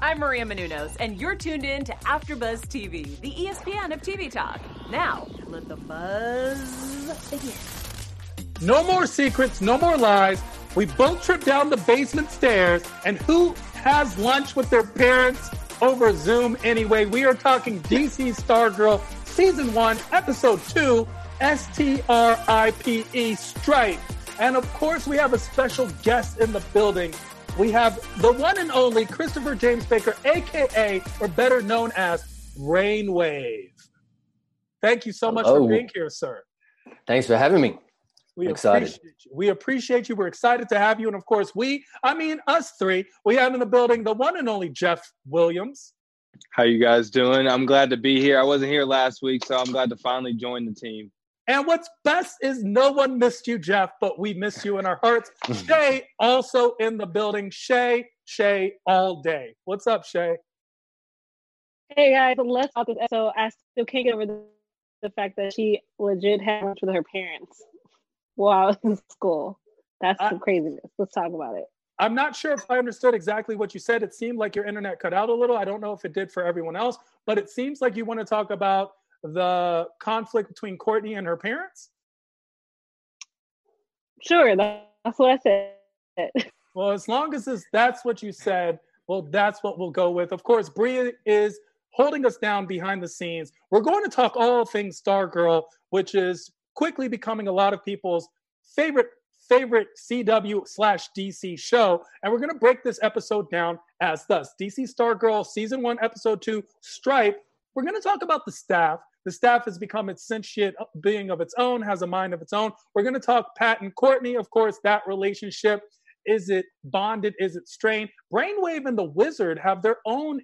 I'm Maria Menounos, and you're tuned in to AfterBuzz TV, the ESPN of TV talk. Now, let the buzz begin. No more secrets, no more lies. We both trip down the basement stairs, and who has lunch with their parents over Zoom anyway? We are talking DC Stargirl Season 1, Episode 2, S T R I P E, Stripe. And of course, we have a special guest in the building. We have the one and only Christopher James Baker, aka, or better known as Brainwave. Thank you so much Hello. for being here, sir. Thanks for having me. We Excited. appreciate you. We appreciate you. We're excited to have you. And of course, we, I mean, us three, we have in the building the one and only Jeff Williams. How you guys doing? I'm glad to be here. I wasn't here last week, so I'm glad to finally join the team. And what's best is no one missed you, Jeff, but we miss you in our hearts. Shay also in the building. Shay, Shay all day. What's up, Shay? Hey guys, let's talk this. So I still can't get over the, the fact that she legit had lunch with her parents while I was in school. That's I- some craziness. Let's talk about it. I'm not sure if I understood exactly what you said. It seemed like your internet cut out a little. I don't know if it did for everyone else, but it seems like you want to talk about the conflict between Courtney and her parents. Sure, that's what I said. Well, as long as this, that's what you said, well, that's what we'll go with. Of course, Bria is holding us down behind the scenes. We're going to talk all things Stargirl, which is quickly becoming a lot of people's favorite favorite CW slash DC show. And we're going to break this episode down as thus DC Stargirl season one, episode two, Stripe. We're going to talk about the staff. The staff has become its sentient being of its own, has a mind of its own. We're going to talk Pat and Courtney, of course, that relationship. Is it bonded? Is it strained? Brainwave and the Wizard have their own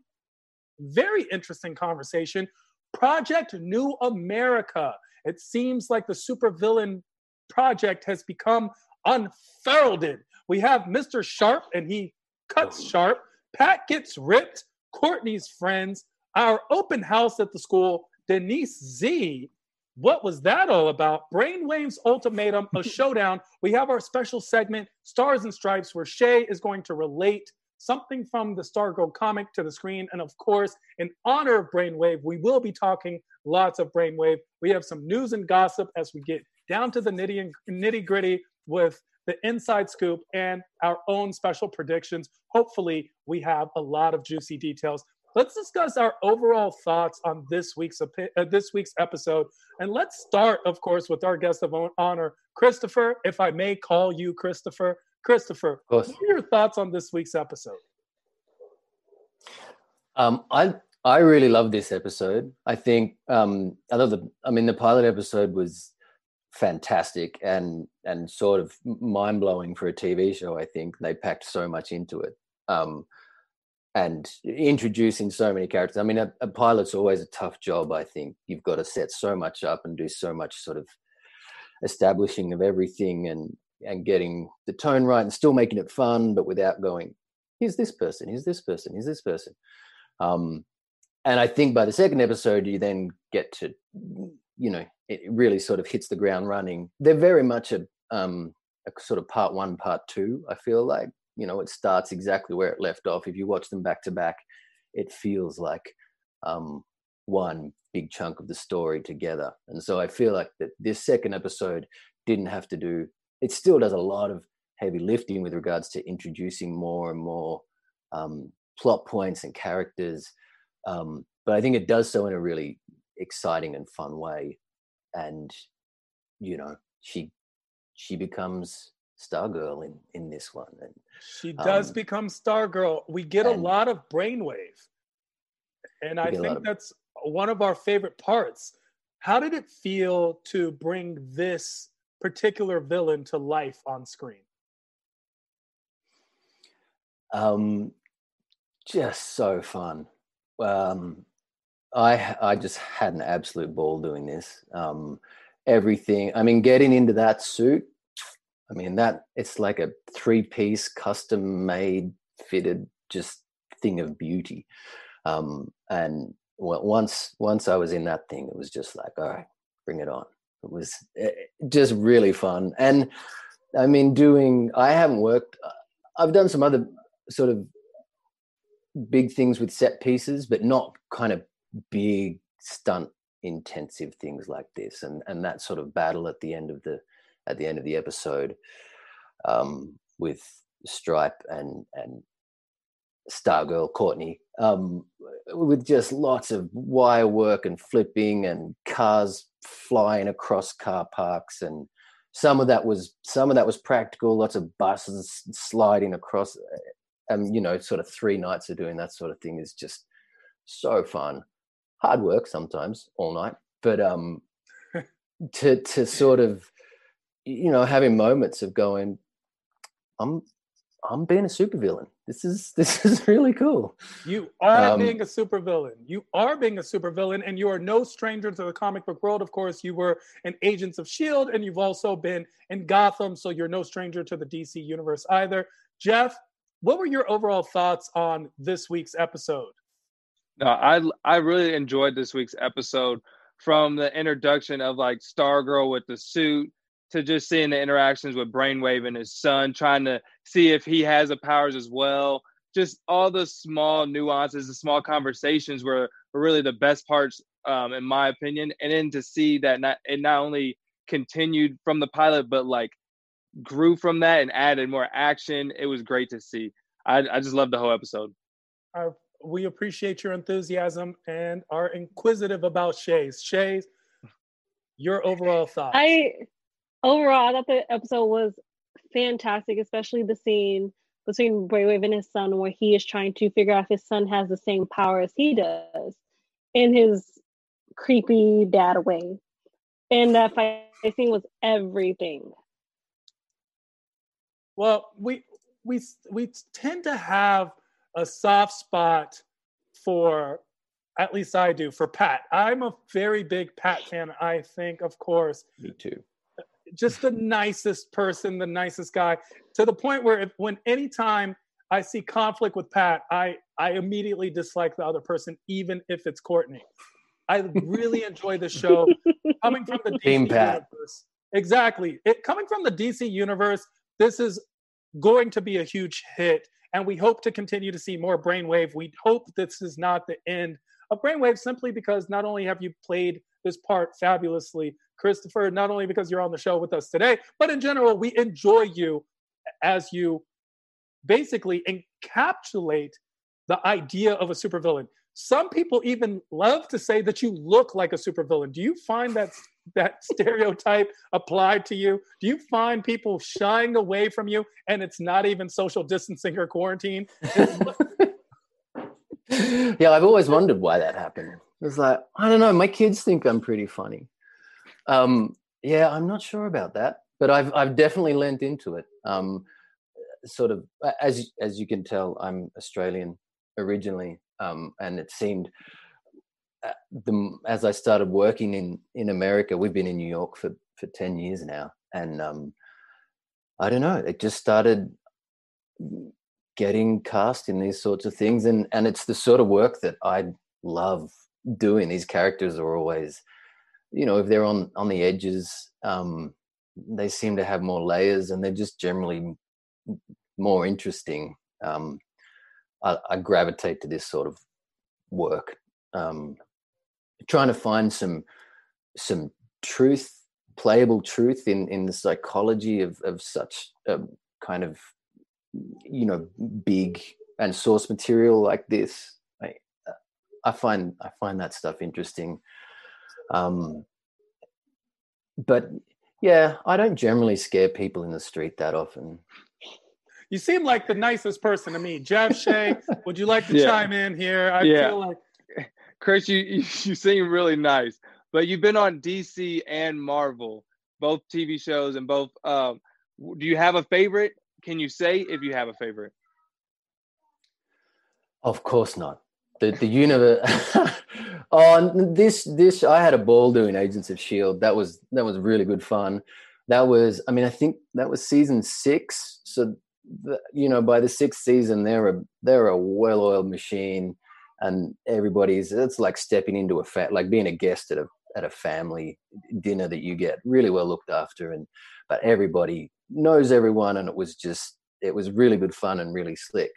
very interesting conversation. Project New America. It seems like the supervillain project has become unfolded. We have Mr. Sharpe, and he cuts oh. sharp. Pat gets ripped. Courtney's friends. Our open house at the school. Denise Z. What was that all about? Brainwave's ultimatum, a showdown. We have our special segment, Stars and Stripes, where Shay is going to relate something from the Stargirl comic to the screen. And of course, in honor of Brainwave, we will be talking lots of Brainwave. We have some news and gossip as we get down to the nitty and nitty gritty with the inside scoop and our own special predictions. Hopefully, we have a lot of juicy details. Let's discuss our overall thoughts on this week's uh, this week's episode, and let's start, of course, with our guest of honor, Christopher. If I may call you Christopher, Christopher, what are your thoughts on this week's episode? Um, I I really love this episode. I think um, I love the. I mean, the pilot episode was fantastic and and sort of mind blowing for a TV show. I think they packed so much into it. Um, and introducing so many characters. I mean, a, a pilot's always a tough job. I think you've got to set so much up and do so much sort of establishing of everything and and getting the tone right and still making it fun, but without going, here's this person, here's this person, here's this person. Um, and I think by the second episode, you then get to, you know, it really sort of hits the ground running. They're very much a, um, a sort of part one, part two. I feel like, you know, it starts exactly where it left off. If you watch them back to back, it feels like um, one big chunk of the story together. And so I feel like that this second episode didn't have to do. It still does a lot of heavy lifting with regards to introducing more and more um, plot points and characters. Um, but I think it does so in a really exciting and fun way. And you know, she she becomes Stargirl in in this one. And She does Um, become Stargirl. We get a lot of brainwave. And I get a lot think of- that's one of our favorite parts. How did it feel to bring this particular villain to life on screen? um, just so fun. Um, I I just had an absolute ball doing this. Um, everything. I mean, getting into that suit. I mean that it's like a three-piece, custom-made, fitted, just thing of beauty. Um, and once once I was in that thing, it was just like, all right, bring it on. It was eh, just really fun. And I mean, doing. I haven't worked. I've done some other sort of big things with set pieces, but not kind of big stunt intensive things like this. And and that sort of battle at the end of the at the end of the episode um, with Stripe and and Stargirl Courtney, um, with just lots of wire work and flipping and cars flying across car parks. And some of that was some of that was practical lots of buses sliding across and um, you know sort of three nights of doing that sort of thing is just so fun. Hard work sometimes all night but um to to sort of you know having moments of going i'm i'm being a supervillain this is this is really cool. You are um, being a supervillain. You are being a supervillain, and you are no stranger to the comic book world. Of course, you were in Agents of Shield, and you've also been in Gotham, so you're no stranger to the DC universe either. Jeff, what were your overall thoughts on this week's episode? No, I I really enjoyed this week's episode from the introduction of like Stargirl with the suit to just seeing the interactions with Brainwave and his son, trying to see if he has the powers as well. Just all the small nuances, the small conversations were, were really the best parts, um, in my opinion. And then to see that not it not only continued from the pilot, but like grew from that and added more action. It was great to see. I, I just loved the whole episode. Uh, we appreciate your enthusiasm and are inquisitive about Shay's. Shay's, your overall thoughts. I overall, I thought the episode was fantastic, especially the scene between Brainwave and his son, where he is trying to figure out if his son has the same power as he does in his creepy dad way. And that fight scene was everything. Well, we we we tend to have a soft spot for at least I do for Pat. I'm a very big Pat fan. I think, of course, me too just the nicest person, the nicest guy, to the point where if, when anytime I see conflict with Pat, I I immediately dislike the other person, even if it's Courtney. I really enjoy the show coming from the DC Team Pat. universe. Exactly, it coming from the DC universe. This is going to be a huge hit, and we hope to continue to see more Brainwave. We hope this is not the end of Brainwave, simply because not only have you played this part fabulously, Christopher, not only because you're on the show with us today, but in general, we enjoy you as you basically encapsulate the idea of a supervillain. Some people even love to say that you look like a supervillain. Do you find that that stereotype applied to you? Do you find people shying away from you and it's not even social distancing or quarantine? yeah, I've always wondered why that happened. It's like, I don't know, my kids think I'm pretty funny. Um, yeah, I'm not sure about that, but I've I've definitely lent into it. Um, sort of as as you can tell, I'm Australian originally, um, and it seemed uh, the as I started working in in America, we've been in New York for for ten years now, and um, I don't know, it just started getting cast in these sorts of things, and and it's the sort of work that I love doing. These characters are always you know if they're on on the edges um they seem to have more layers and they're just generally more interesting. Um I, I gravitate to this sort of work. Um trying to find some some truth playable truth in in the psychology of of such a kind of you know big and source material like this. I, I find I find that stuff interesting. Um, but yeah, I don't generally scare people in the street that often. You seem like the nicest person to me. Jeff Shay, would you like to yeah. chime in here? I yeah. feel like Chris, you, you you seem really nice, but you've been on DC and Marvel, both TV shows and both. Um, do you have a favorite? Can you say if you have a favorite? Of course not the the universe. oh, this this I had a ball doing Agents of Shield. That was that was really good fun. That was, I mean, I think that was season six. So, the, you know, by the sixth season, they're a they're a well-oiled machine, and everybody's it's like stepping into a fat, like being a guest at a at a family dinner that you get really well looked after, and but everybody knows everyone, and it was just it was really good fun and really slick.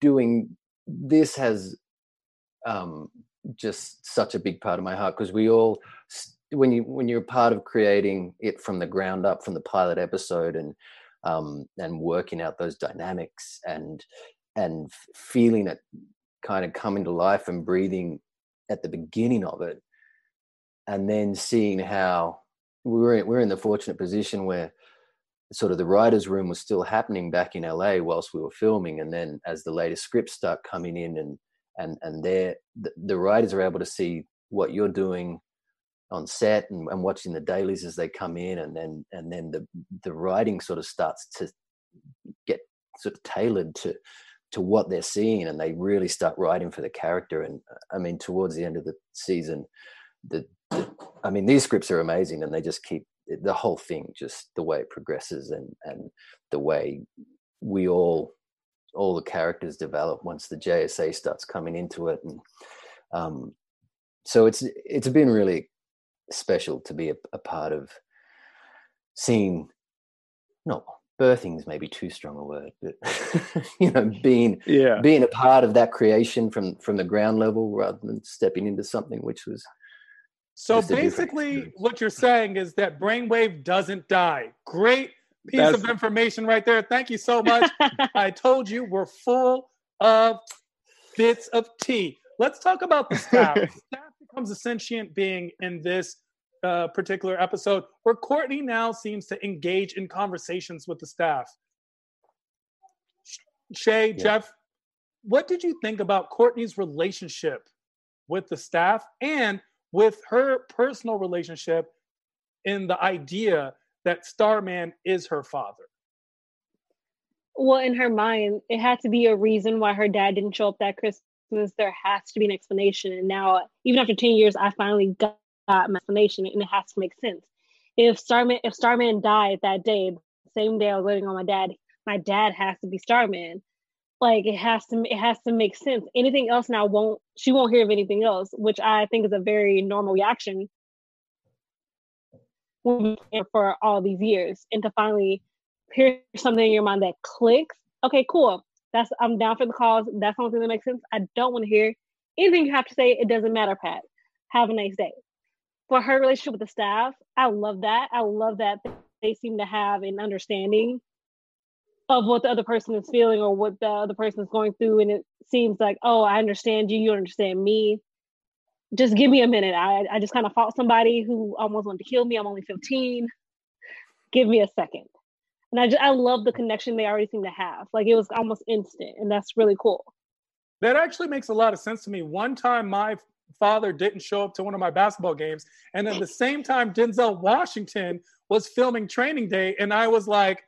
Doing this has um, just such a big part of my heart because we all when you when you're a part of creating it from the ground up from the pilot episode and um, and working out those dynamics and and feeling it kind of coming to life and breathing at the beginning of it and then seeing how we were in, we we're in the fortunate position where sort of the writers room was still happening back in LA whilst we were filming and then as the latest scripts start coming in and and and they the, the writers are able to see what you're doing on set and, and watching the dailies as they come in and then and then the the writing sort of starts to get sort of tailored to to what they're seeing and they really start writing for the character. And i mean towards the end of the season the, the i mean these scripts are amazing and they just keep the whole thing just the way it progresses and and the way we all all the characters develop once the JSA starts coming into it and um so it's it's been really special to be a, a part of seeing not birthing is maybe too strong a word but you know being yeah. being a part of that creation from from the ground level rather than stepping into something which was so basically what you're saying is that brainwave doesn't die. Great piece That's... of information right there thank you so much i told you we're full of bits of tea let's talk about the staff staff becomes a sentient being in this uh, particular episode where Courtney now seems to engage in conversations with the staff. Shay, yeah. Jeff, what did you think about Courtney's relationship with the staff and with her personal relationship in the idea that Starman is her father? Well, in her mind, it had to be a reason why her dad didn't show up that Christmas there has to be an explanation. And now, even after 10 years, I finally got my explanation and it has to make sense. If Starman if Starman died that day, same day I was waiting on my dad, my dad has to be Starman. Like it has to it has to make sense. Anything else now won't she won't hear of anything else, which I think is a very normal reaction for all these years. And to finally hear something in your mind that clicks, okay, cool. That's I'm down for the cause. That's something that makes sense. I don't want to hear anything you have to say. It doesn't matter, Pat. Have a nice day. For her relationship with the staff, I love that. I love that they seem to have an understanding of what the other person is feeling or what the other person is going through. And it seems like, oh, I understand you, you understand me. Just give me a minute. I, I just kind of fought somebody who almost wanted to kill me. I'm only 15. Give me a second and I just, I love the connection they already seem to have. Like it was almost instant, and that's really cool. That actually makes a lot of sense to me. One time, my father didn't show up to one of my basketball games, and at the same time, Denzel Washington was filming Training Day, and I was like,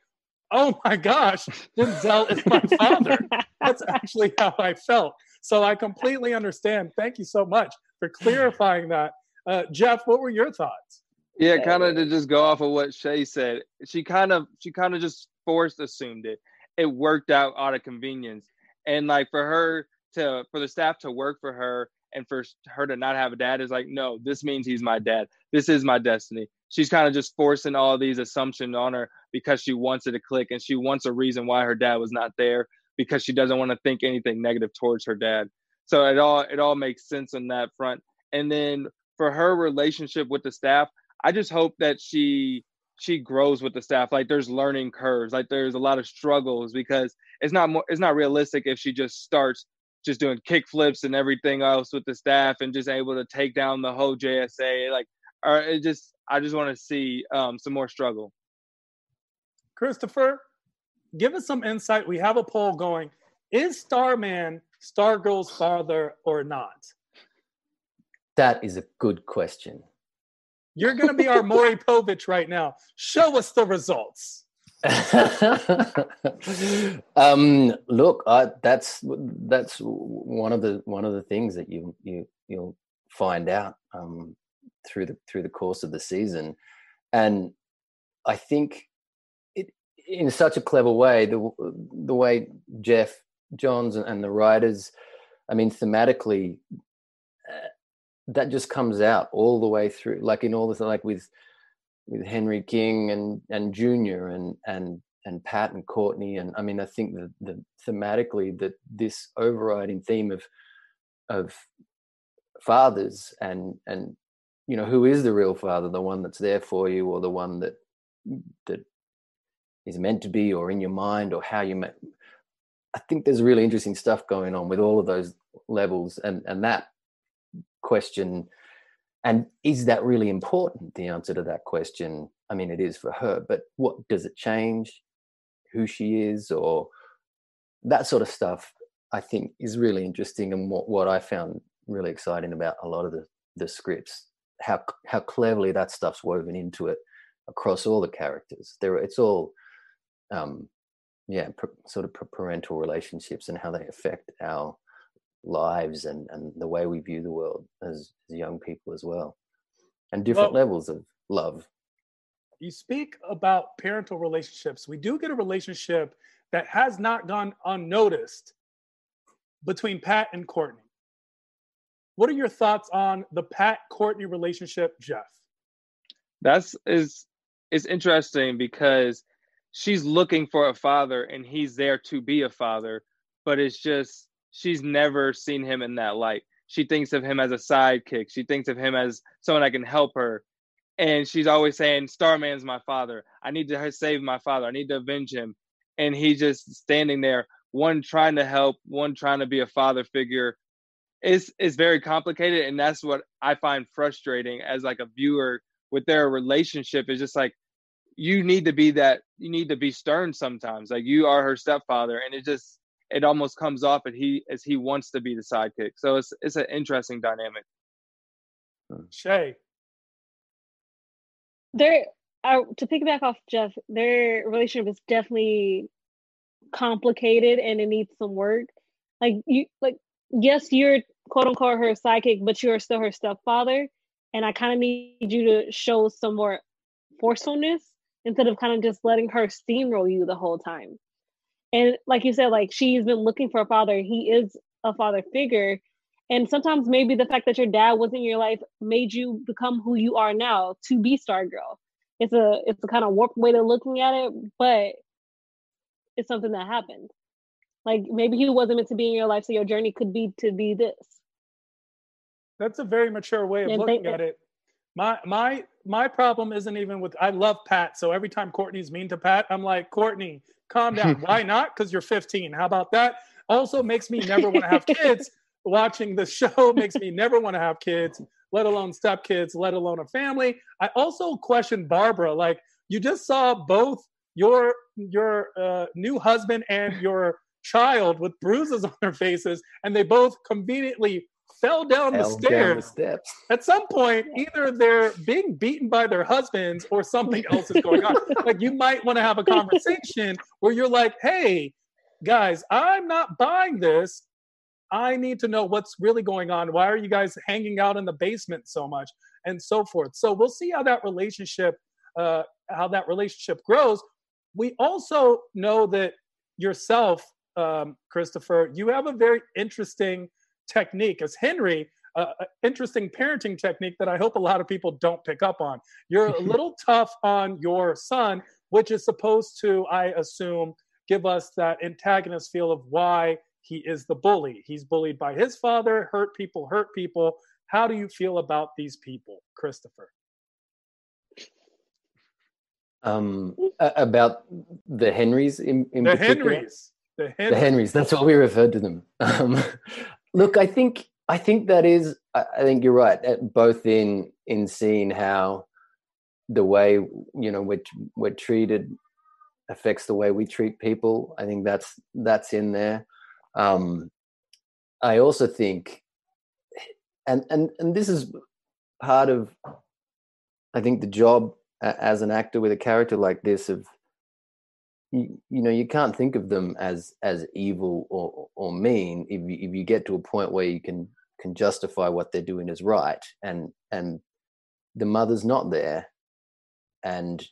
"Oh my gosh, Denzel is my father." That's actually how I felt. So I completely understand. Thank you so much for clarifying that. Uh, Jeff, what were your thoughts? Yeah, kind of to just go off of what Shay said. She kind of she kind of just forced assumed it. It worked out out of convenience, and like for her to for the staff to work for her and for her to not have a dad is like no, this means he's my dad. This is my destiny. She's kind of just forcing all these assumptions on her because she wants it to click and she wants a reason why her dad was not there because she doesn't want to think anything negative towards her dad. So it all it all makes sense on that front. And then for her relationship with the staff, I just hope that she she grows with the staff. Like there's learning curves. Like there's a lot of struggles because it's not more it's not realistic if she just starts just doing kick flips and everything else with the staff and just able to take down the whole JSA. Like or it just I just want to see um, some more struggle. Christopher, give us some insight. We have a poll going. Is Starman Stargirl's father or not? That is a good question. You're going to be our Maury Povich right now. Show us the results. um, look, I, that's that's one of the one of the things that you you you'll find out um, through the through the course of the season, and I think it in such a clever way the the way Geoff Johns and, and the writers, I mean, thematically uh, that just comes out all the way through like in all this like with with henry king and and junior and and and Pat and Courtney, and I mean, I think that the thematically that this overriding theme of of fathers and and you know who is the real father, the one that's there for you, or the one that that is meant to be, or in your mind, or how you. I think there's really interesting stuff going on with all of those levels, and and that question. And is that really important the answer to that question? I mean it is for her but what does it change who she is or that sort of stuff i think is really interesting and what, what i found really exciting about a lot of the, the scripts how how cleverly that stuff's woven into it across all the characters. There it's all um yeah sort of parental relationships and how they affect our lives and, and the way we view the world as, as young people as well. And different well, levels of love. You speak about parental relationships. We do get a relationship that has not gone unnoticed between pat and courtney. What are your thoughts on the pat courtney relationship jeff? That's is is interesting because she's looking for a father and he's there to be a father but it's just she's never seen him in that light. She thinks of him as a sidekick. She thinks of him as someone that can help her. And she's always saying, Starman's my father. I need to save my father. I need to avenge him. And he's just standing there, one trying to help, one trying to be a father figure. It's, it's very complicated. And that's what I find frustrating as like a viewer with their relationship is just like, you need to be that, you need to be stern sometimes. Like you are her stepfather. And it just, it almost comes off as he as he wants to be the sidekick. So it's it's an interesting dynamic. Shay, there uh, to piggyback off Jeff, their relationship is definitely complicated and it needs some work. Like you, like yes, you're quote unquote her sidekick, but you're still her stepfather, and I kind of need you to show some more forcefulness instead of kind of just letting her steamroll you the whole time. And like you said like she's been looking for a father. He is a father figure. And sometimes maybe the fact that your dad wasn't in your life made you become who you are now to be stargirl. It's a it's a kind of warped way of looking at it but it's something that happened. Like maybe he wasn't meant to be in your life so your journey could be to be this. That's a very mature way of and looking at it my my my problem isn't even with I love Pat, so every time Courtney's mean to Pat, I'm like, Courtney, calm down. Why not? Because you're 15. How about that? Also makes me never want to have kids. Watching the show makes me never want to have kids, let alone stepkids, let alone a family. I also question Barbara. Like you just saw both your your uh, new husband and your child with bruises on their faces, and they both conveniently fell down fell the stairs. Down the steps. At some point, either they're being beaten by their husbands or something else is going on. like you might want to have a conversation where you're like, "Hey, guys, I'm not buying this. I need to know what's really going on. Why are you guys hanging out in the basement so much, and so forth." So we'll see how that relationship, uh, how that relationship grows. We also know that yourself, um, Christopher, you have a very interesting technique as Henry, uh, interesting parenting technique that I hope a lot of people don't pick up on. You're a little tough on your son, which is supposed to, I assume, give us that antagonist feel of why he is the bully. He's bullied by his father, hurt people, hurt people. How do you feel about these people, Christopher? Um, about the Henrys in, in the particular? Henrys. The Henrys. The Henrys. That's what we referred to them. Um, Look, I think I think that is. I think you're right. Both in in seeing how the way you know we're we're treated affects the way we treat people. I think that's that's in there. Um, I also think, and and and this is part of, I think the job as an actor with a character like this of you, you know you can't think of them as as evil or or mean if you, if you get to a point where you can can justify what they're doing as right and and the mother's not there and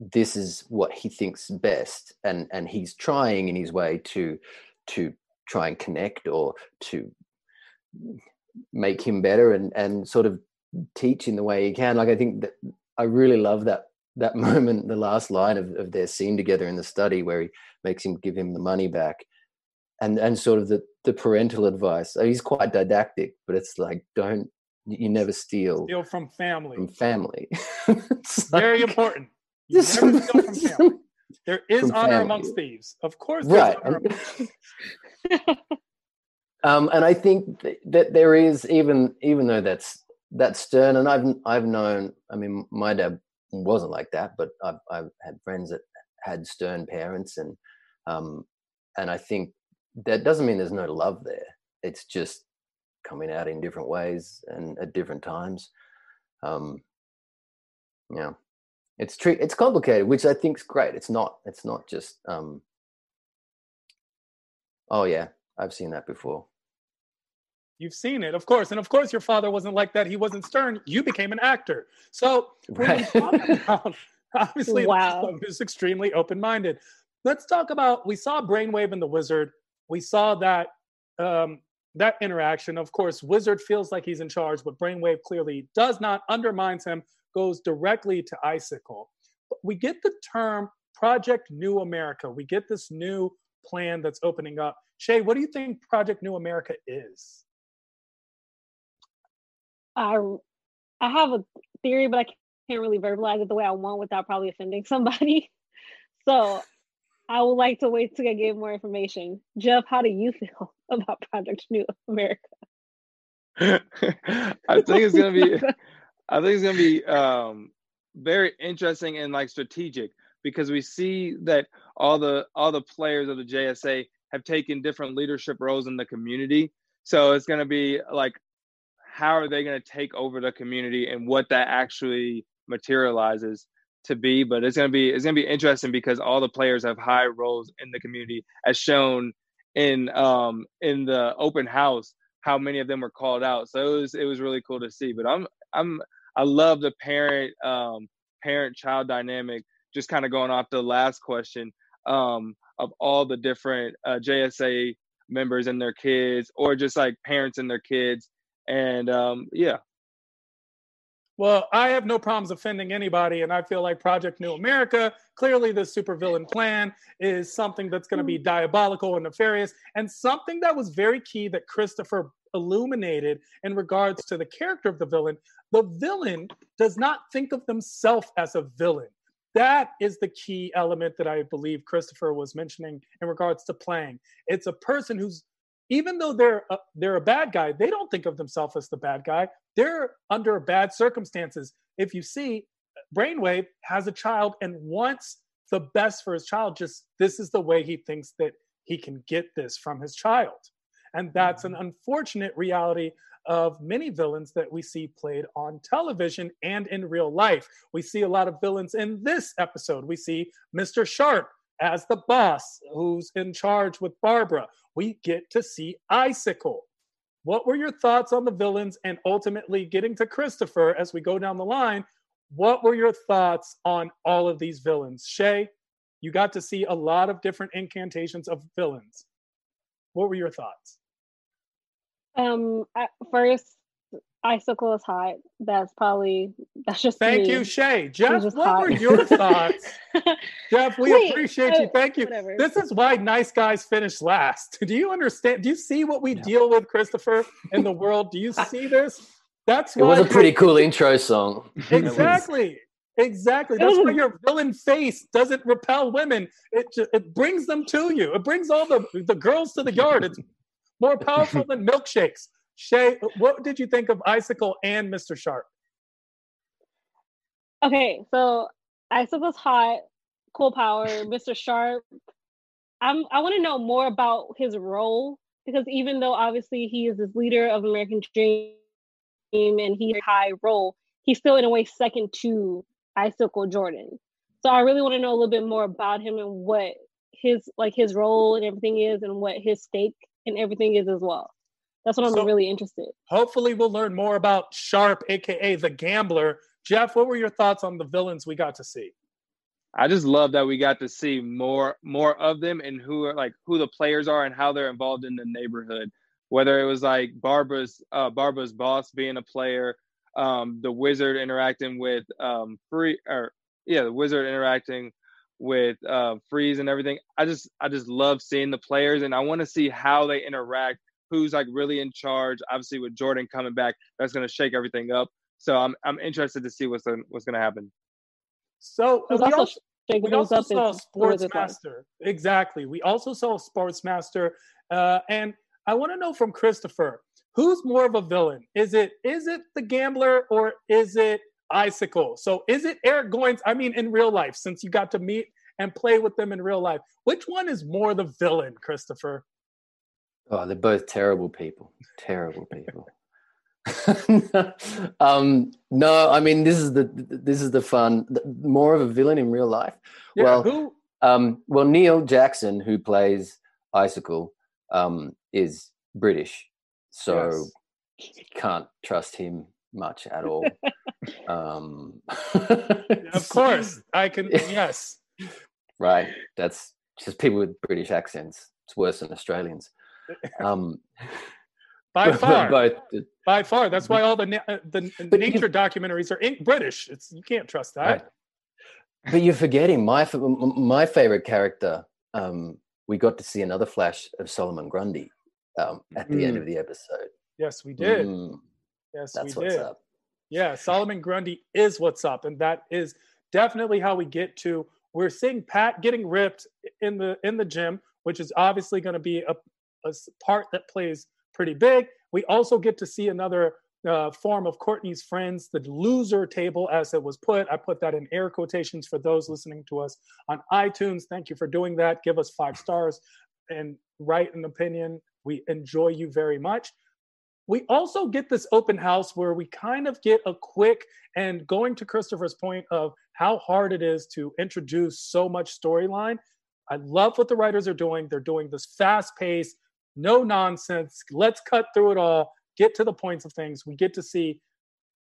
this is what he thinks best and and he's trying in his way to to try and connect or to make him better and and sort of teach in the way he can. Like i think that i really love that that moment, the last line of, of their scene together in the study where he makes him give him the money back, and and sort of the the parental advice. Oh, he's quite didactic, but it's like don't you never steal steal from family from family. Very like, important. You never steal from family. There is honor family. amongst thieves, of course. Right. um, and I think that there is even even though that's that's stern, and I've I've known. I mean, my dad wasn't like that, but I've I've had friends that had stern parents, and um, and I think that doesn't mean there's no love there. It's just coming out in different ways and at different times. Um, yeah, it's true. It's complicated, which I think is great. It's not. It's not just. Um, oh yeah, I've seen that before. You've seen it, of course, and of course, your father wasn't like that. He wasn't stern. You became an actor, so right. about, obviously, wow, is extremely open-minded. Let's talk about. We saw Brainwave and the Wizard. We saw that um, that interaction. Of course, Wizard feels like he's in charge, but Brainwave clearly does not. Undermines him. Goes directly to Icicle. But we get the term Project New America. We get this new plan that's opening up. Shay, what do you think Project New America is? I I have a theory, but I can't really verbalize it the way I want without probably offending somebody. So I would like to wait till I get more information. Jeff, how do you feel about Project New America? I think it's gonna be I think it's gonna be um, very interesting and like strategic because we see that all the all the players of the JSA have taken different leadership roles in the community. So it's gonna be like how are they going to take over the community and what that actually materializes to be but it's going to be it's going to be interesting because all the players have high roles in the community as shown in um in the open house how many of them were called out. So it was it was really cool to see but i'm i'm i love the parent um parent child dynamic just kind of going off the last question um of all the different uh, jsa members and their kids or just like parents and their kids and um, yeah. Well, I have no problems offending anybody, and I feel like Project New America, clearly the supervillain plan is something that's going to be mm. diabolical and nefarious, and something that was very key that Christopher illuminated in regards to the character of the villain. The villain does not think of themselves as a villain. That is the key element that I believe Christopher was mentioning in regards to playing. It's a person who's even though they're a, they're a bad guy, they don't think of themselves as the bad guy. They're under bad circumstances. If you see, Brainwave has a child and wants the best for his child. Just this is the way he thinks that he can get this from his child, and that's an mm-hmm. unfortunate reality of many villains that we see played on television and in real life. We see a lot of villains in this episode. We see Mr. Sharpe as the boss who's in charge with Barbara. We get to see Icicle. What were your thoughts on the villains and ultimately getting to Christopher as we go down the line? What were your thoughts on all of these villains? Shay, you got to see a lot of different incantations of villains. What were your thoughts? Um, first, icicle is hot. That's probably that's just thank me. you, Shay. Jeff, what hot. were your thoughts? Jeff, we Wait, appreciate uh, you. Thank you. Whatever. This is why nice guys finish last. Do you understand? Do you see what we deal with, Christopher, in the world? Do you see this? That's why it was a pretty cool intro song. Exactly. Exactly. That's why your villain face doesn't repel women. It it brings them to you. It brings all the the girls to the yard. It's more powerful than milkshakes. Shay, what did you think of Icicle and Mr. Sharpe? Okay, so Icicle's hot, cool power, Mr. Sharp. I'm I want to know more about his role because even though obviously he is this leader of American Dream and he's a high role, he's still in a way second to Icicle Jordan. So I really want to know a little bit more about him and what his like his role and everything is and what his stake and everything is as well. That's what I'm so really interested. Hopefully, we'll learn more about Sharpe, aka the Gambler. Jeff, what were your thoughts on the villains we got to see? I just love that we got to see more more of them and who are like who the players are and how they're involved in the neighborhood. Whether it was like Barbara's uh, Barbara's boss being a player, um, the wizard interacting with um, free or yeah, the wizard interacting with uh, Freeze and everything. I just I just love seeing the players, and I want to see how they interact. Who's like really in charge? Obviously, with Jordan coming back, that's going to shake everything up. So I'm I'm interested to see what's gonna, what's going to happen. So we also also, we also up saw Sportsmaster. Exactly. We also saw Sportsmaster, uh, and I want to know from Christopher, who's more of a villain? Is it is it the gambler or is it Icicle? So is it Eric Goins? I mean, in real life, since you got to meet and play with them in real life, which one is more the villain, Christopher? Oh, they're both terrible people. Terrible people. um, no, I mean this is the this is the fun. More of a villain in real life. Yeah, well, who? um, well, Neil Jackson, who plays Icicle, um, is British, so Yes. can't trust him much at all. um, Of course, I can. Yes, right? That's just people with British accents. It's worse than Australians. Um, by far, both by far. That's why all the na- uh, the, the But you- nature documentaries are in British. It's you can't trust that. Right. But you're forgetting my my favorite character. Um, we got to see another flash of Solomon Grundy um, at the end Mm. of the episode. Yes, we did. Mm, Yes, that's we what's did. up. Yeah, Solomon Grundy is what's up, and that is definitely how we get to. We're seeing Pat getting ripped in the in the gym, which is obviously going to be a, a part that plays pretty big. We also get to see another uh, form of Courtney's friends, the loser table, as it was put. I put that in air quotations for those listening to us on iTunes. Thank you for doing that. Give us five stars and write an opinion. We enjoy you very much we also get this open house where we kind of get a quick and going to Christopher's point of how hard it is to introduce so much storyline. I love what the writers are doing. They're doing this fast pace, no nonsense. Let's cut through it all, get to the points of things. We get to see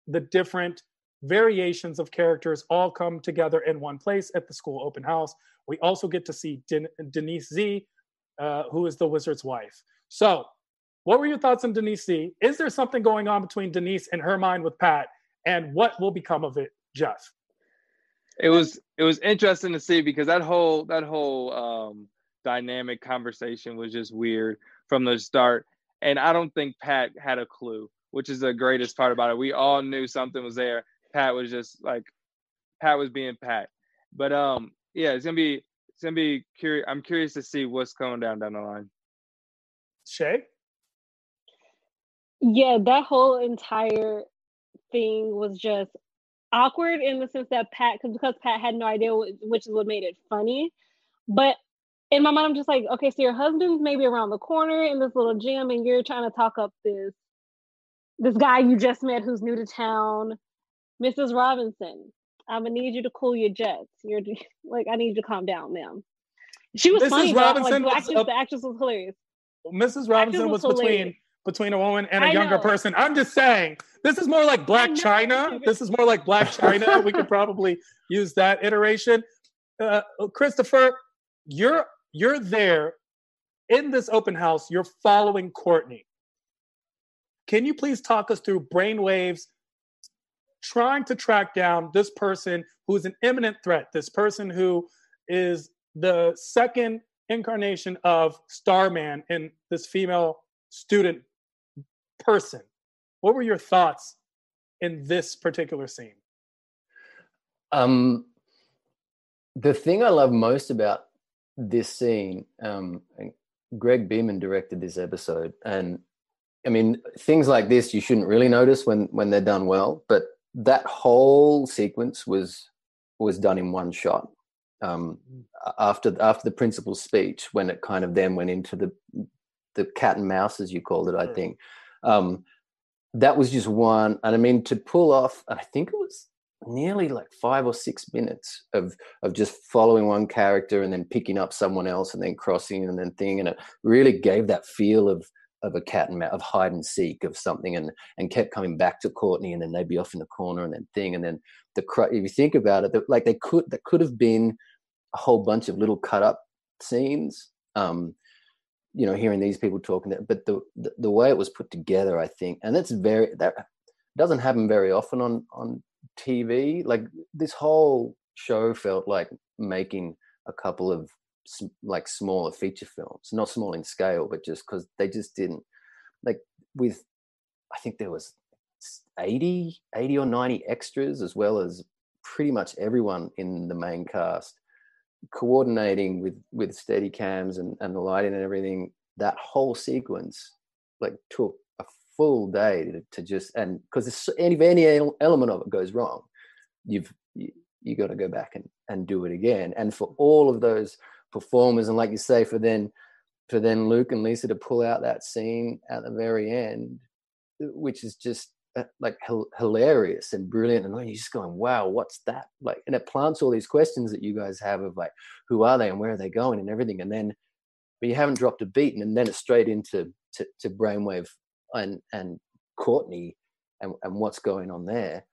the different variations of characters all come together in one place at the school open house. We also get to see Den- Denise Z, uh, who is the wizard's wife. So, what were your thoughts on Denise Z? Is there something going on between Denise and her mind with Pat? And what will become of it, Jeff? it was it was interesting to see because that whole that whole um dynamic conversation was just weird from the start. And i don't think pat had a clue which is the greatest part about it. We all knew something was there. Pat was just like pat was being pat. But um yeah it's gonna be it's gonna be curious i'm curious to see what's going down down the line. Shay? Yeah, that whole entire thing was just awkward in the sense that Pat, cause, because Pat had no idea wh- which is what made it funny. But in my mind, I'm just like, okay, so your husband's maybe around the corner in this little gym, and you're trying to talk up this this guy you just met who's new to town, Mrs. Robinson. I'm gonna need you to cool your jets. You're like, I need you to calm down, ma'am. She was Mrs. funny. though. Like, Robinson the, was actress, up- the actress was hilarious. Mrs. Robinson was was between between a woman and a I younger know. person. I'm just saying, this is more like Black. China. This is more like Black China. we could probably use that iteration. Uh, Christopher, you're you're there in this open house. You're following Courtney. Can you please talk us through brainwaves trying to track down this person who is an imminent threat, this person who is the second incarnation of Starman in this female student person. What were your thoughts in this particular scene? Um, the thing I love most about this scene, um, Greg Beeman directed this episode, and I mean things like this you shouldn't really notice when when they're done well, but that whole sequence was was done in one shot. Um, after after the principal's speech, when it kind of then went into the the cat and mouse, as you called it, I think. Um, that was just one, and I mean to pull off. I think it was nearly like five or six minutes of of just following one character and then picking up someone else and then crossing and then thing and it really gave that feel of of a cat and mouse of hide and seek of something and and kept coming back to Courtney and then they'd be off in the corner and then thing and then the if you think about it like they could that could have been a whole bunch of little cut up scenes um you know hearing these people talking but the, the the way it was put together i think and that's very that doesn't happen very often on on TV. Like this whole show felt like making a couple of like smaller feature films, not small in scale, but just because they just didn't like with. I think there was 80, 80 or 90 extras, as well as pretty much everyone in the main cast coordinating with with steady cams and, and the lighting and everything that whole sequence like took full day to, to just and because if any element of it goes wrong you've you, you got to go back and, and do it again. And for all of those performers and like you say for then for then luke and lisa to pull out that scene at the very end which is just uh, like hilarious and brilliant and you're just going wow what's that? Like and it plants all these questions that you guys have of like who are they and where are they going and everything and then but you haven't dropped a beat and then it's straight into to, to brainwave and and courtney and, and what's going on there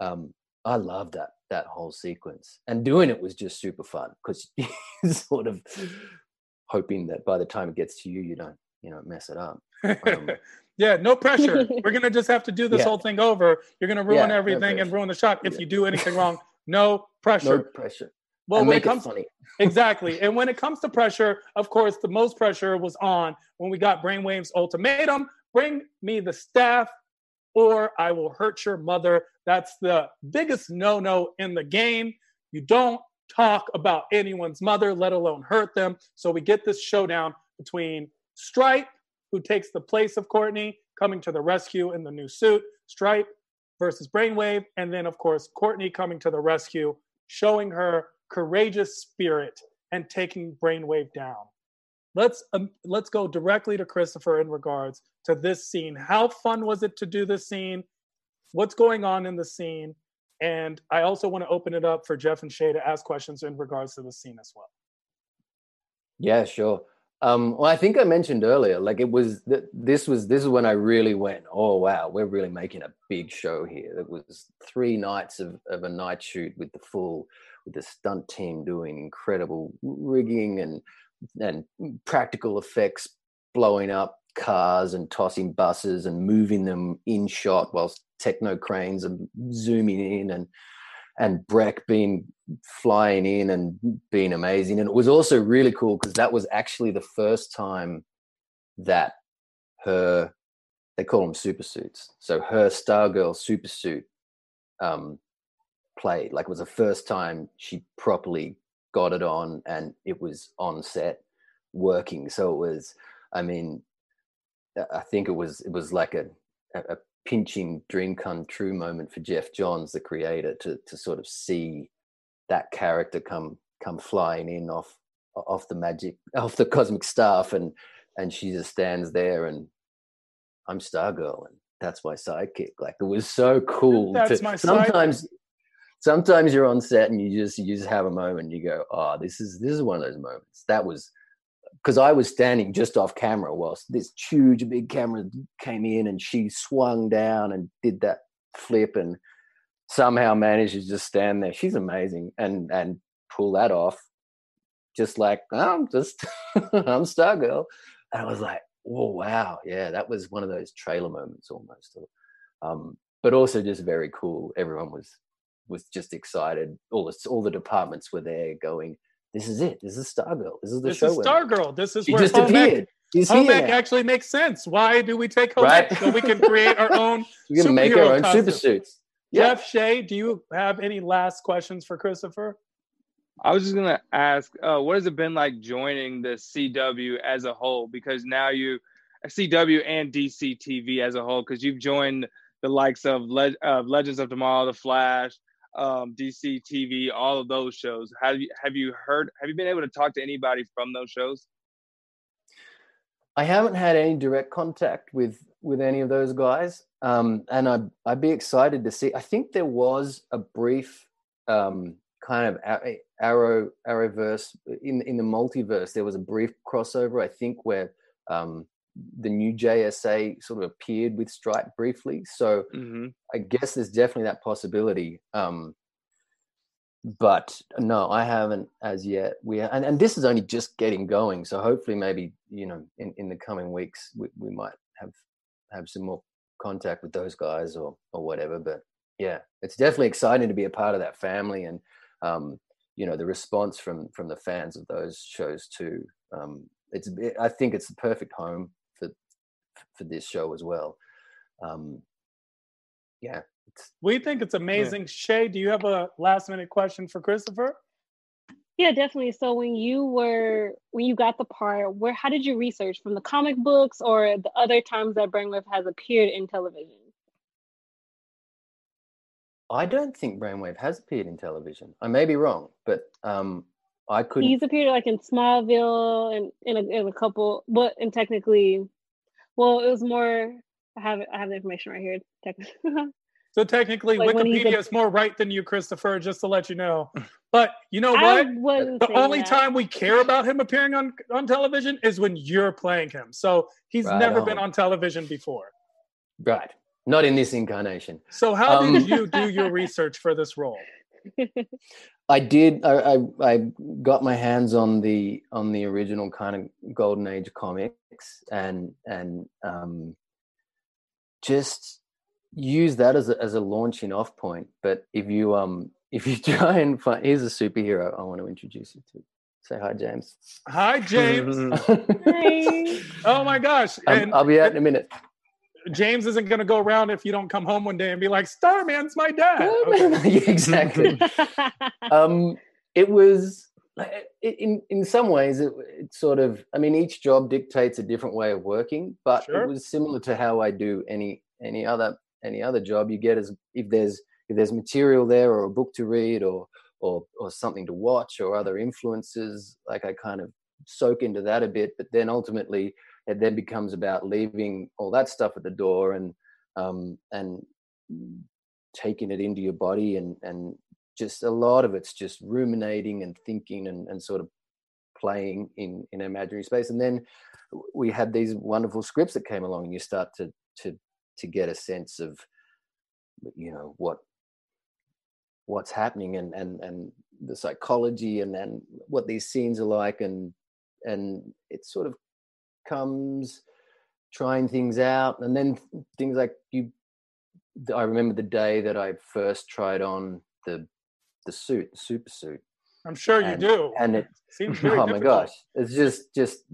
um i love that that whole sequence and doing it was just super fun because you sort of hoping that by the time it gets to you you don't you know mess it up um, Yeah, no pressure. We're gonna just have to do this yeah. whole thing over. You're gonna ruin yeah, everything no and ruin the shot if yeah. you do anything wrong. No pressure. No pressure. Well, and when it comes it funny. exactly, and when it comes to pressure, of course, the most pressure was on when we got Brainwave's ultimatum: bring me the staff, or I will hurt your mother. That's the biggest no-no in the game. You don't talk about anyone's mother, let alone hurt them. So we get this showdown between Stripe who takes the place of Courtney, coming to the rescue in the new suit, Stripe versus Brainwave, and then, of course, Courtney coming to the rescue, showing her courageous spirit and taking Brainwave down. Let's um, let's go directly to Christopher in regards to this scene. How fun was it to do this scene? What's going on in the scene? And I also want to open it up for Jeff and Shay to ask questions in regards to the scene as well. Yeah, sure. Um, well, I think I mentioned earlier, like it was this was this is when I really went, oh wow, we're really making a big show here. It was three nights of, of a night shoot with the full with the stunt team doing incredible rigging and and practical effects, blowing up cars and tossing buses and moving them in shot whilst techno cranes are zooming in and and Brec being flying in and being amazing. And it was also really cool because that was actually the first time that her they call them super suits. So her Stargirl super suit um, played. Like it was the first time she properly got it on and it was on set working. So it was, I mean, I think it was it was like a, a pinching dream come true moment for Geoff Johns, the creator, to to sort of see that character come come flying in off off the magic off the cosmic staff and and she just stands there and I'm Stargirl and that's my sidekick. Like it was so cool. That's to, my sometimes sidekick. Sometimes you're on set and you just you just have a moment you go, Oh, this is this is one of those moments. That was because I was standing just off camera whilst this huge big camera came in and she swung down and did that flip and somehow managed to just stand there. She's amazing and and pull that off. Just like I'm just I'm Stargirl. And I was like, oh wow, yeah, that was one of those trailer moments almost. Um, but also just very cool. Everyone was was just excited. All the all the departments were there going, this is it. This is Stargirl. This is the this show. This is Stargirl. This is she where just home appeared. Ec, home actually makes sense. Why do we take home right? so we can create our own? we can make our own costume. super suits. Jeff Shay, do you have any last questions for Christopher? I was just gonna ask, uh, what has it been like joining the CW as a whole? Because now you, CW and DC TV as a whole, because you've joined the likes of Le- uh, Legends of Tomorrow, The Flash, um, DC TV, all of those shows. Have you have you heard? Have you been able to talk to anybody from those shows? I haven't had any direct contact with with any of those guys, um, and I'd I'd be excited to see. I think there was a brief um, kind of arrow arrowverse in in the multiverse. There was a brief crossover, I think, where um, the new JSA sort of appeared with Stripe briefly. So mm-hmm. I guess there's definitely that possibility. Um, but no, I haven't as yet. We and, and this is only just getting going. So hopefully, maybe you know, in, in the coming weeks, we, we might have have some more contact with those guys or or whatever. But yeah, it's definitely exciting to be a part of that family. And um, you know the response from from the fans of those shows too. Um, it's I think it's the perfect home for for this show as well. Um, yeah, we think it's amazing. Yeah. Shay, do you have a last minute question for Christopher? Yeah, definitely. So when you were when you got the part, where how did you research from the comic books or the other times that Brainwave has appeared in television? I don't think Brainwave has appeared in television. I may be wrong, but um, I could. He's appeared like in Smallville and in a, in a couple, but and technically, well, it was more. I have I have the information right here. Technically. So technically, like Wikipedia is more right than you, Christopher, just to let you know. But you know what? The only that. time we care about him appearing on, on television is when you're playing him. So he's right never on. been on television before. Right. Not in this incarnation. So how um, did you do your research for this role? I did. I, I, I got my hands on the on the original kind of golden age comics and and um, just use that as a, as a launching off point. But if you um if you try and find here's a superhero I want to introduce you to. Say hi, James. Hi, James. hi. Oh my gosh! And, I'll be out in a minute. James isn't going to go around if you don't come home one day and be like, "Starman's my dad." Okay. exactly. um, it was in in some ways it, it, sort of. I mean, each job dictates a different way of working, but sure. it was similar to how I do any any other any other job you get is if there's if there's material there or a book to read or or or something to watch or other influences like i kind of soak into that a bit but then ultimately it then becomes about leaving all that stuff at the door and um and taking it into your body and and just a lot of it's just ruminating and thinking and, and sort of playing in in imaginary space. And then we had these wonderful scripts that came along and you start to to to get a sense of you know what what's happening and and and the psychology and and what these scenes are like. And and it sort of comes trying things out and then things like you i remember the day that i first tried on the the suit the super suit. I'm sure and, you do. and it seems oh difficult. my gosh. It's just just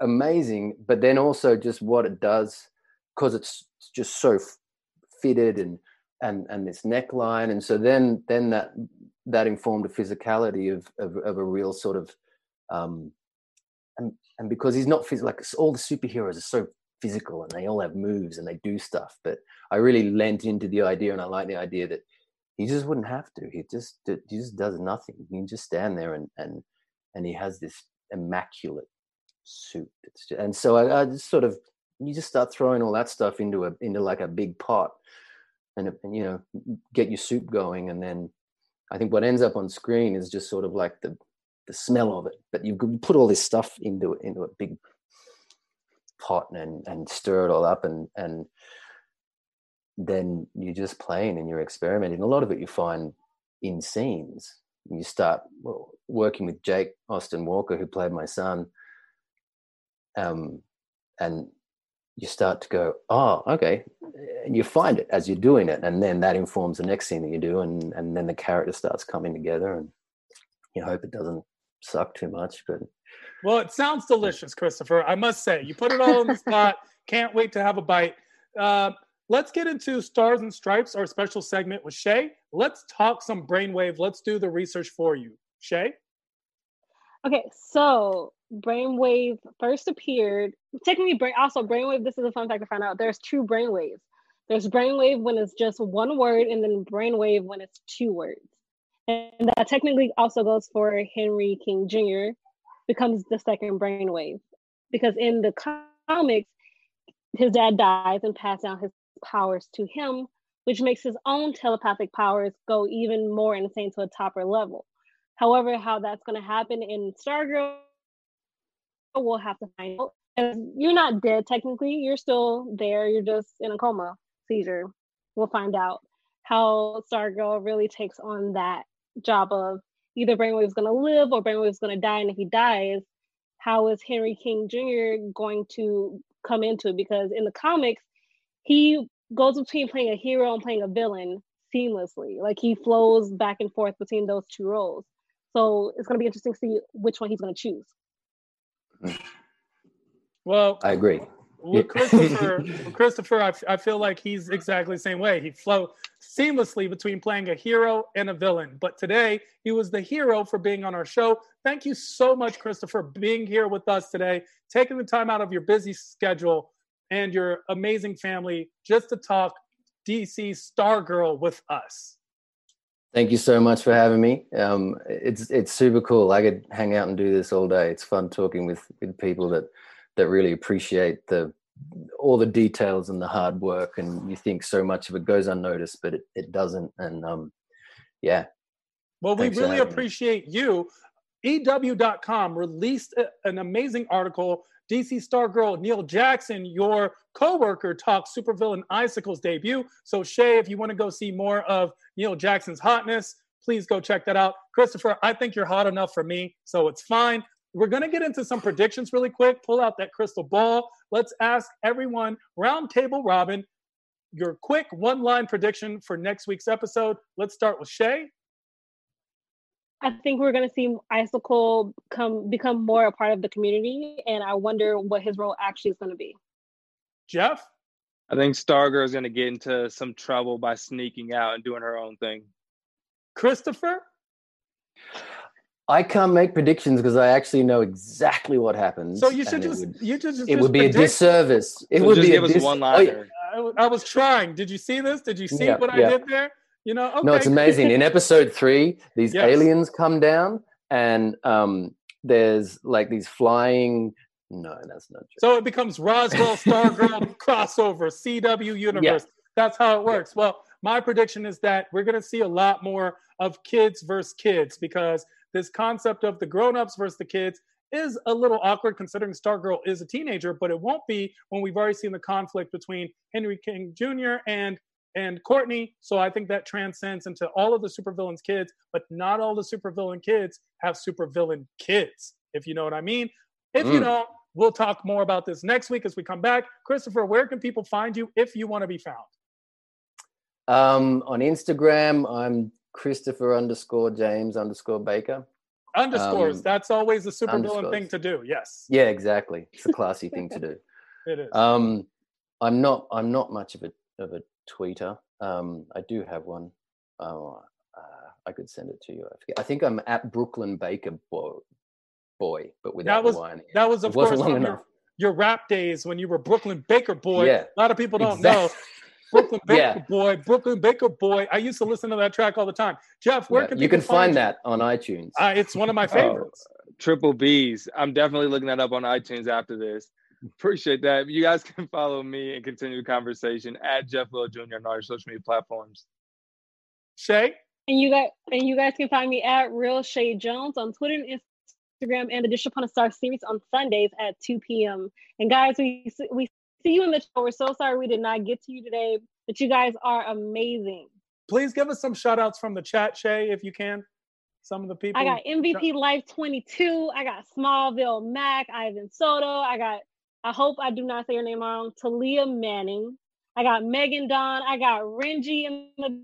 amazing but then also just what it does because it's just so fitted and and and this neckline and so then then that that informed a physicality of of, of a real sort of um and and because he's not physical like all the superheroes are so physical and they all have moves and they do stuff but i really lent into the idea and i like the idea that he just wouldn't have to. He just he just does nothing. He can just stand there and and and he has this immaculate suit. Just, and so I, I just sort of you just start throwing all that stuff into a into like a big pot and, and you know get your soup going. And then i think what ends up on screen is just sort of like the the smell of it but you put all this stuff into it into a big pot and and stir it all up and and then you're just playing and you're experimenting. A lot of it you find in scenes. You start working with jake austin walker who played my son um, and you start to go, oh, okay, and you find it as you're doing it, and then that informs the next thing that you do, and and then the character starts coming together, and you hope it doesn't suck too much. But well, it sounds delicious, Christopher. I must say, you put it all in the spot. Can't wait to have a bite. Uh, let's get into Stars and Stripes, our special segment with Shay. Let's talk some brainwave. Let's do the research for you, Shay. Okay, so brainwave first appeared technically brain also brainwave this is a fun fact to find out there's two brainwaves there's brainwave when it's just one word and then brainwave when it's two words and that technically also goes for henry king jr becomes the second brainwave because in the comics his dad dies and passes down his powers to him which makes his own telepathic powers go even more insane to a topper level however how that's going to happen in stargirl we'll have to find out. And you're not dead technically. You're still there. You're just in a coma seizure. We'll find out how Stargirl really takes on that job of either Brainwave's going to live or Brainwave's going to die. And if he dies, how is Henry King Jr. going to come into it? Because in the comics, he goes between playing a hero and playing a villain seamlessly. Like he flows back and forth between those two roles. So it's going to be interesting to see which one he's going to choose. Mm-hmm. Well, I agree. With Christopher, with Christopher, I, I feel like he's exactly the same way. He flow seamlessly between playing a hero and a villain. But today, he was the hero for being on our show. Thank you so much, Christopher, being here with us today, taking the time out of your busy schedule and your amazing family just to talk DC Stargirl with us. Thank you so much for having me. Um, it's it's super cool. I could hang out and do this all day. It's fun talking with with people that that really appreciate the all the details and the hard work. And you think so much of it goes unnoticed, but it, it doesn't. And um, yeah. Well, we really appreciate me. you. EW.com released an amazing article. DC Stargirl Neil Jackson, your coworker, talks supervillain Icicle's debut. So, Shay, if you want to go see more of Neil Jackson's hotness, please go check that out. Christopher, I think you're hot enough for me, so it's fine. We're going to get into some predictions really quick. Pull out that crystal ball. Let's ask everyone, round table robin, your quick one line prediction for next week's episode. Let's start with Shay. I think we're going to see Icicle come become more a part of the community, and I wonder what his role actually is going to be. Jeff, I think Stargirl is going to get into some trouble by sneaking out and doing her own thing. Christopher, I can't make predictions because I actually know exactly what happens. So you should just would, you just, just it would be predict. a disservice. It so would be give a us dis- one oh, liner. I, I was trying. Did you see this? Did you see Yeah, what yeah. I did there? You know, okay. No, it's amazing. In episode three, these Yes. aliens come down, and um, there's like these flying. No, that's not true. So it becomes Roswell Stargirl crossover, CW universe. That's how it works. Well, my prediction is that we're going to see a lot more of kids versus kids because this concept of the grown-ups versus the kids is a little awkward considering Stargirl is a teenager, but it won't be when we've already seen the conflict between Henry King Jr. and and Courtney. So I think that transcends into all of the supervillains kids, but not all the supervillain kids have supervillain kids, if you know what I mean. If you Mm. don't, we'll talk more about this next week as we come back. Christopher, where can people find you if you want to be found? Um, on Instagram, I'm Christopher underscore James underscore Baker. Underscores. Um, That's always the supervillain thing to do. Yes, Yeah, exactly. It's a classy thing to do. it is. Um, I'm not. I'm not much of a of a tweeter. Um, I do have one. Oh, uh, I could send it to you. I, forget. I think I'm at Brooklyn Baker boy, boy but without was- the it. that was, of course, long from your, your rap days when you were Brooklyn Baker Boy. Yeah, A lot of people don't exact- know. Brooklyn Baker Yeah. Boy, Brooklyn Baker Boy. I used to listen to that track all the time. Jeff, where Yeah, can you can find you? that on iTunes. Uh, it's one of my Oh. favorites. Triple B's. I'm definitely looking that up on iTunes after this. Appreciate that. You guys can follow me and continue the conversation at Jeff Will Jr. on all your social media platforms. Shay, And you guys and you guys can find me at Real Shay Jones on Twitter and Instagram and the Dish Upon a Star series on Sundays at 2 p.m. And guys, we see- we see you in the show. We're so sorry we did not get to you today, but you guys are amazing. please give us some shout outs from the chat, Shay, if you can. Some of the people. I got MVP Life 22. I got Smallville Mac, Ivan Soto. I got, I hope I do not say your name wrong, Talia Manning. I got Megan Don. I got Renji in the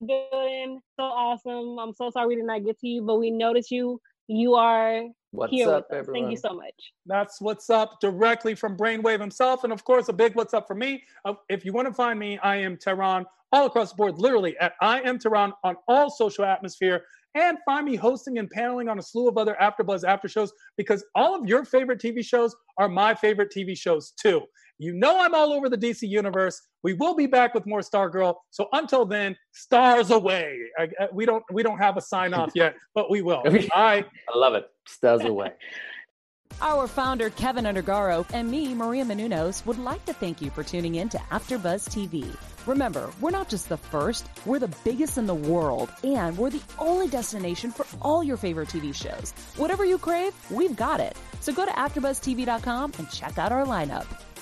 building. So awesome. I'm so sorry we did not get to you, but we noticed you. You are What's here up, with us. everyone? Thank you so much. That's what's up directly from Brainwave himself. And of course, a big what's up for me. Uh, if you want to find me, I am Tehran all across the board, literally at I am Tehran on all social atmosphere. And find me hosting and paneling on a slew of other AfterBuzz after shows because all of your favorite TV shows are my favorite TV shows too. You know I'm all over the DC universe. We will be back with more Stargirl. So until then, stars away. I, I- we don't we don't have a sign off yet, but we will. All right. I love it. Stars away. Our founder, Kevin Undergaro, and me, Maria Menounos, would like to thank you for tuning in to AfterBuzz TV. Remember, we're not just the first, we're the biggest in the world, and we're the only destination for all your favorite TV shows. Whatever you crave, we've got it. So go to AfterBuzzTV.com and check out our lineup.